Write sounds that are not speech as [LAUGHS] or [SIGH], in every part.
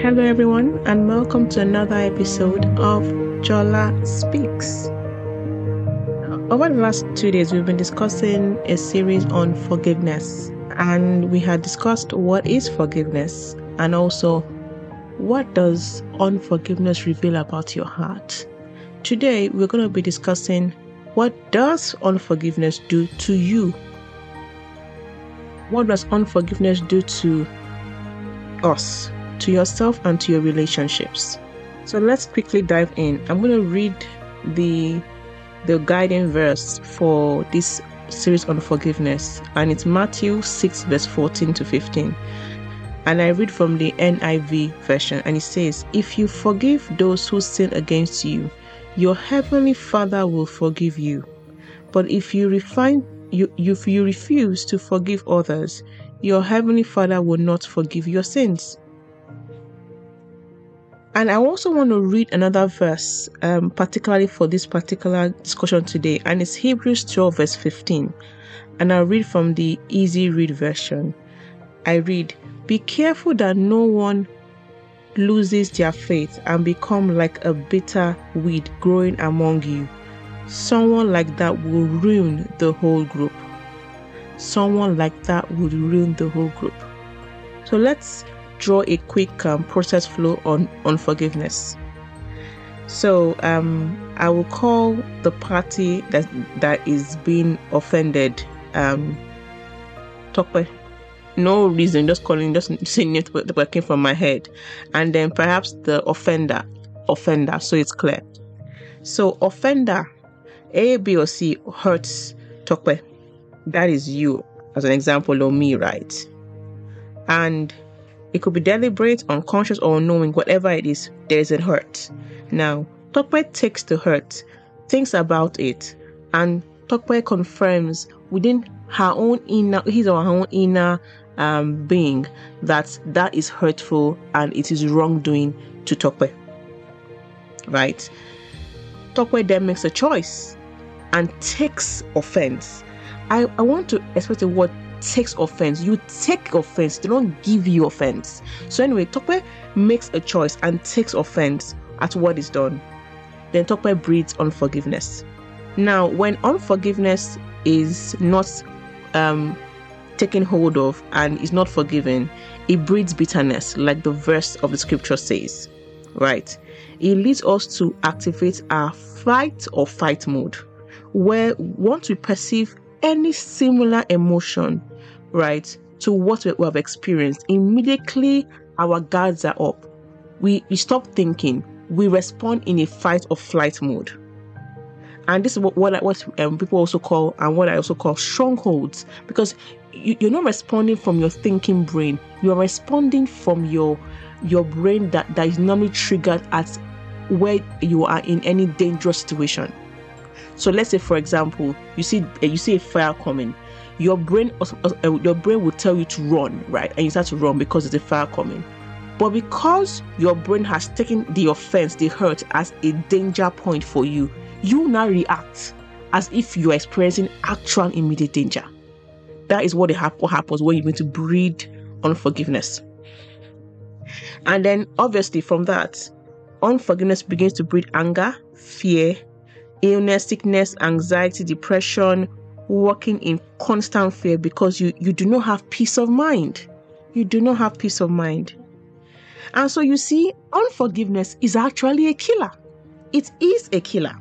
Hello, everyone, and welcome to another episode of Jola Speaks. Uh, over the last two days, we've been discussing a series on forgiveness, and we had discussed what is forgiveness and also what does unforgiveness reveal about your heart. Today, we're going to be discussing what does unforgiveness do to you? What does unforgiveness do to us? To yourself and to your relationships. So let's quickly dive in. I'm going to read the the guiding verse for this series on forgiveness and it's Matthew 6 verse 14 to 15. And I read from the NIV version and it says, "If you forgive those who sin against you, your heavenly Father will forgive you. But if you refine you if you refuse to forgive others, your heavenly Father will not forgive your sins." And I also want to read another verse, um, particularly for this particular discussion today, and it's Hebrews 12, verse 15. And I'll read from the easy read version. I read, Be careful that no one loses their faith and become like a bitter weed growing among you. Someone like that will ruin the whole group. Someone like that would ruin the whole group. So let's draw a quick um, process flow on on forgiveness. So um, I will call the party that that is being offended. Um, Tokwe. No reason, just calling, just saying it that came from my head, and then perhaps the offender, offender, so it's clear. So offender, A, B, or C hurts Tokwe. That is you, as an example, or me, right? And it could be deliberate, unconscious, or unknowing, whatever it is, there is a hurt. Now, Tokwe takes the hurt, thinks about it, and Tokwe confirms within her own inner, his or her own inner um, being that that is hurtful and it is wrongdoing to Tokwe. Right? Tokwe then makes a choice and takes offense. I, I want to express the word takes offense. You take offense. They don't give you offense. So anyway, Tokwe makes a choice and takes offense at what is done. Then Tokwe breeds unforgiveness. Now, when unforgiveness is not um, taken hold of and is not forgiven, it breeds bitterness, like the verse of the scripture says. Right? It leads us to activate our fight or fight mode, where once we perceive any similar emotion, right, to what we have experienced, immediately our guards are up. We, we stop thinking, we respond in a fight or flight mode. And this is what, what, what um, people also call, and what I also call strongholds, because you, you're not responding from your thinking brain, you're responding from your your brain that, that is normally triggered at where you are in any dangerous situation. So let's say, for example, you see uh, you see a fire coming, your brain uh, your brain will tell you to run, right? And you start to run because there's a fire coming. But because your brain has taken the offense, the hurt as a danger point for you, you now react as if you are experiencing actual immediate danger. That is what, what happens when you're going to breed unforgiveness. And then, obviously, from that, unforgiveness begins to breed anger, fear, illness, sickness, anxiety, depression, working in constant fear because you, you do not have peace of mind. You do not have peace of mind. And so you see, unforgiveness is actually a killer. It is a killer.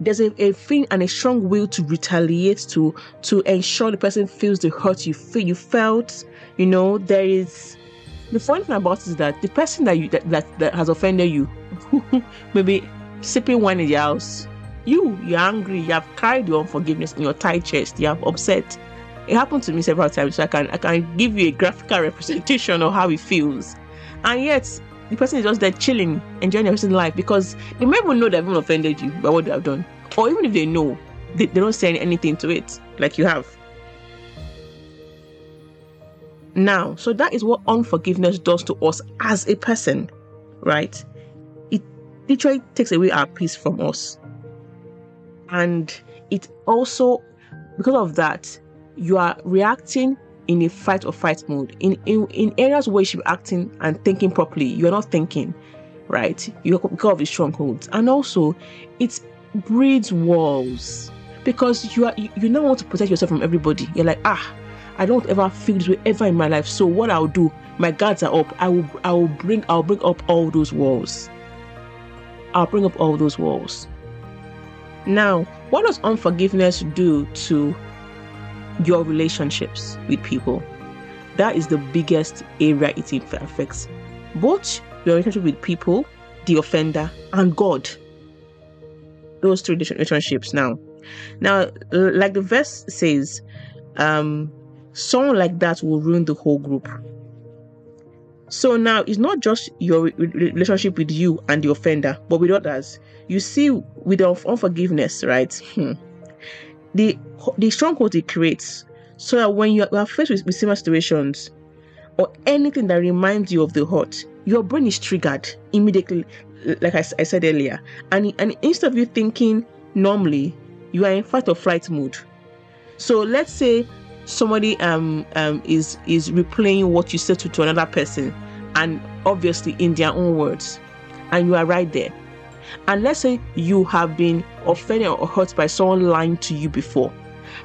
There's a, a thing and a strong will to retaliate to to ensure the person feels the hurt you feel you felt. You know, there is the funny thing about it is that the person that you that, that, that has offended you [LAUGHS] maybe sipping wine in your house. You, you're angry, you have carried your unforgiveness in your tight chest, you have upset. It happened to me several times, so I can I can give you a graphical [LAUGHS] representation of how it feels. And yet the person is just there chilling, enjoying their person's life because they may even know they've offended you by what they have done. Or even if they know, they, they don't say anything to it, like you have. Now, so that is what unforgiveness does to us as a person, right? Literally takes away our peace from us. And it also, because of that, you are reacting in a fight or fight mode. In, in in areas where you should be acting and thinking properly, you're not thinking, right? You're because of the strongholds. And also it breeds walls. Because you are you, you never want to protect yourself from everybody. You're like, ah, I don't ever feel this way ever in my life. So what I'll do, my guards are up. I will I will bring I'll bring up all those walls. I'll bring up all those walls. Now, what does unforgiveness do to your relationships with people? That is the biggest area it affects. Both your relationship with people, the offender, and God. Those three different relationships now. Now, like the verse says, um, someone like that will ruin the whole group. So now it's not just your relationship with you and the offender, but with others. You see, with unforgiveness, right? Hmm. The the stronghold it creates, so that when you are faced with, with similar situations or anything that reminds you of the hurt, your brain is triggered immediately, like I, I said earlier. And and instead of you thinking normally, you are in fight or flight mode. So let's say somebody um, um is is replaying what you said to, to another person and obviously in their own words. And you are right there. And let's say you have been offended or hurt by someone lying to you before.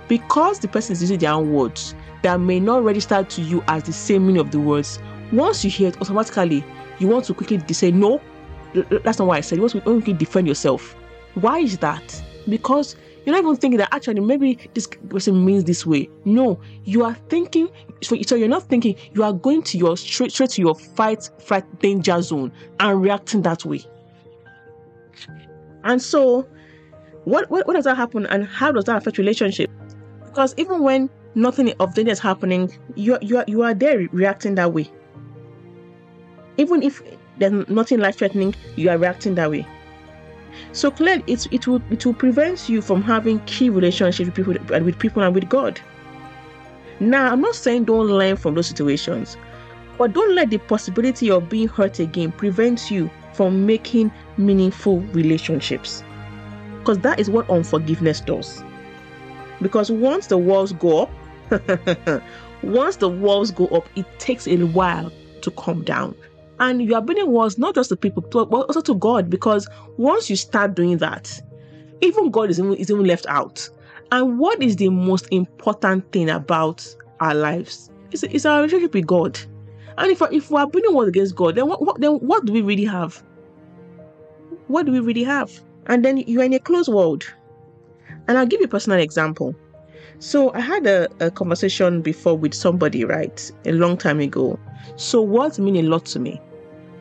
Because the person is using their own words that may not register to you as the same meaning of the words. Once you hear it automatically you want to quickly say no. That's not what i said. You want to quickly defend yourself. Why is that? Because you're not even thinking that actually maybe this person means this way. No, you are thinking. So, so you're not thinking. You are going to your straight straight to your fight fight danger zone and reacting that way. And so, what, what what does that happen, and how does that affect relationship? Because even when nothing of danger is happening, you you are, you are there reacting that way. Even if there's nothing life threatening, you are reacting that way. So clearly, it, it will it will prevent you from having key relationships with people and with people and with God. Now, I'm not saying don't learn from those situations, but don't let the possibility of being hurt again prevent you from making meaningful relationships. Because that is what unforgiveness does. Because once the walls go up, [LAUGHS] once the walls go up, it takes a while to come down. And you are walls not just to people, but also to God, because once you start doing that, even God is even, is even left out. And what is the most important thing about our lives? It's, it's our relationship with God. And if, if we are building walls against God, then what, what, then what do we really have? What do we really have? And then you are in a closed world. And I'll give you a personal example. So I had a, a conversation before with somebody, right, a long time ago. So words mean a lot to me.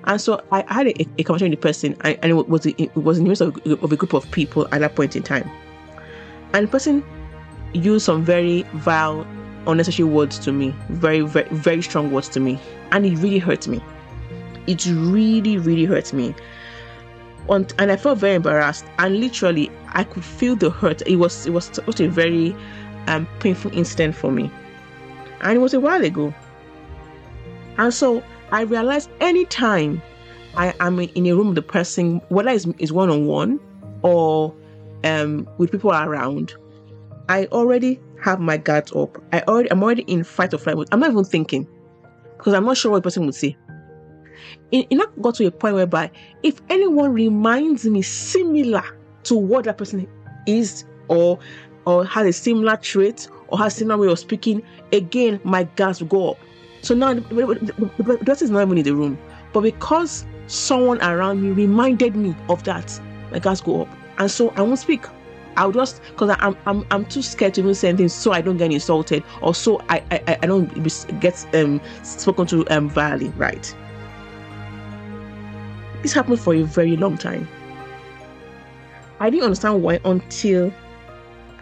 And so I had a, a conversation with the person, and, and it was it was in the midst of, of a group of people at that point in time. And the person used some very vile, unnecessary words to me, very, very, very strong words to me, and it really hurt me. It really, really hurt me. And, and I felt very embarrassed, and literally, I could feel the hurt. It was it was such a very um, painful incident for me, and it was a while ago. And so I realized anytime I am in a room with the person, whether it's, it's one-on-one or um, with people around, I already have my guards up. I already I'm already in fight or flight mode. I'm not even thinking because I'm not sure what the person would say. It, it not got to a point whereby if anyone reminds me similar to what that person is or or has a similar trait or has similar way of speaking, again my gas will go up. So now the, person is not even in the room. But because someone around me reminded me of that, my gas go up. And so I won't speak. I'll just because I'm I'm I'm too scared to even say anything so I don't get insulted or so I I, I don't get um spoken to um vilely, right? This happened for a very long time. I didn't understand why until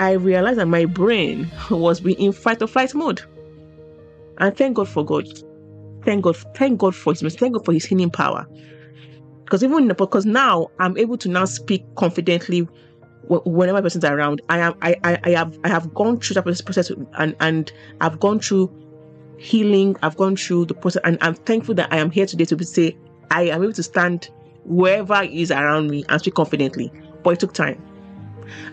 I realized that my brain was being in fight or flight mode. And thank God for God. Thank God. Thank God for His. Thank God for His healing power. Because even because now I'm able to now speak confidently whenever person's around. I am. I, I. I have. I have gone through that process and and I've gone through healing. I've gone through the process, and I'm thankful that I am here today to be say I am able to stand wherever is around me and speak confidently. But it took time,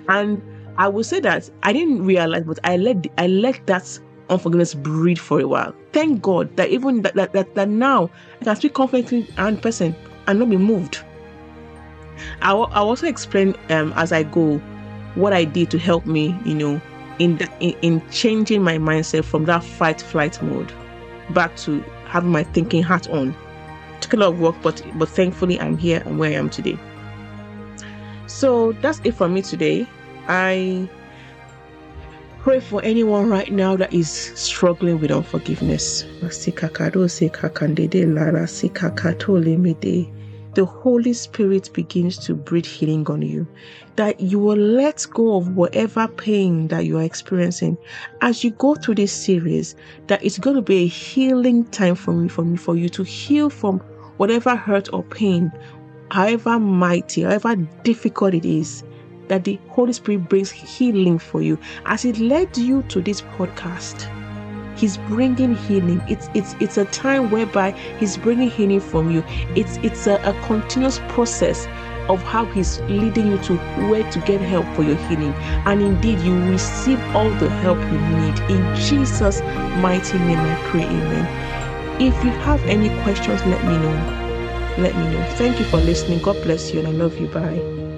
and I will say that I didn't realize, but I let I let that unforgiveness breed for a while. Thank God that even that, that, that, that now I can speak confidently and person and not be moved. I'll, I'll also explain um, as I go what I did to help me, you know, in, the, in in changing my mindset from that fight flight mode back to having my thinking hat on. Took a lot of work, but but thankfully I'm here and where I am today. So that's it for me today. I pray for anyone right now that is struggling with unforgiveness. The Holy Spirit begins to breathe healing on you. That you will let go of whatever pain that you are experiencing as you go through this series. That it's going to be a healing time for me, for me, for you to heal from whatever hurt or pain, however mighty, however difficult it is, that the Holy Spirit brings healing for you. As it led you to this podcast, He's bringing healing. It's it's it's a time whereby He's bringing healing from you. It's it's a, a continuous process of how He's leading you to where to get help for your healing. And indeed, you receive all the help you need. In Jesus' mighty name, I pray, Amen. If you have any questions, let me know. Let me know. Thank you for listening. God bless you, and I love you. Bye.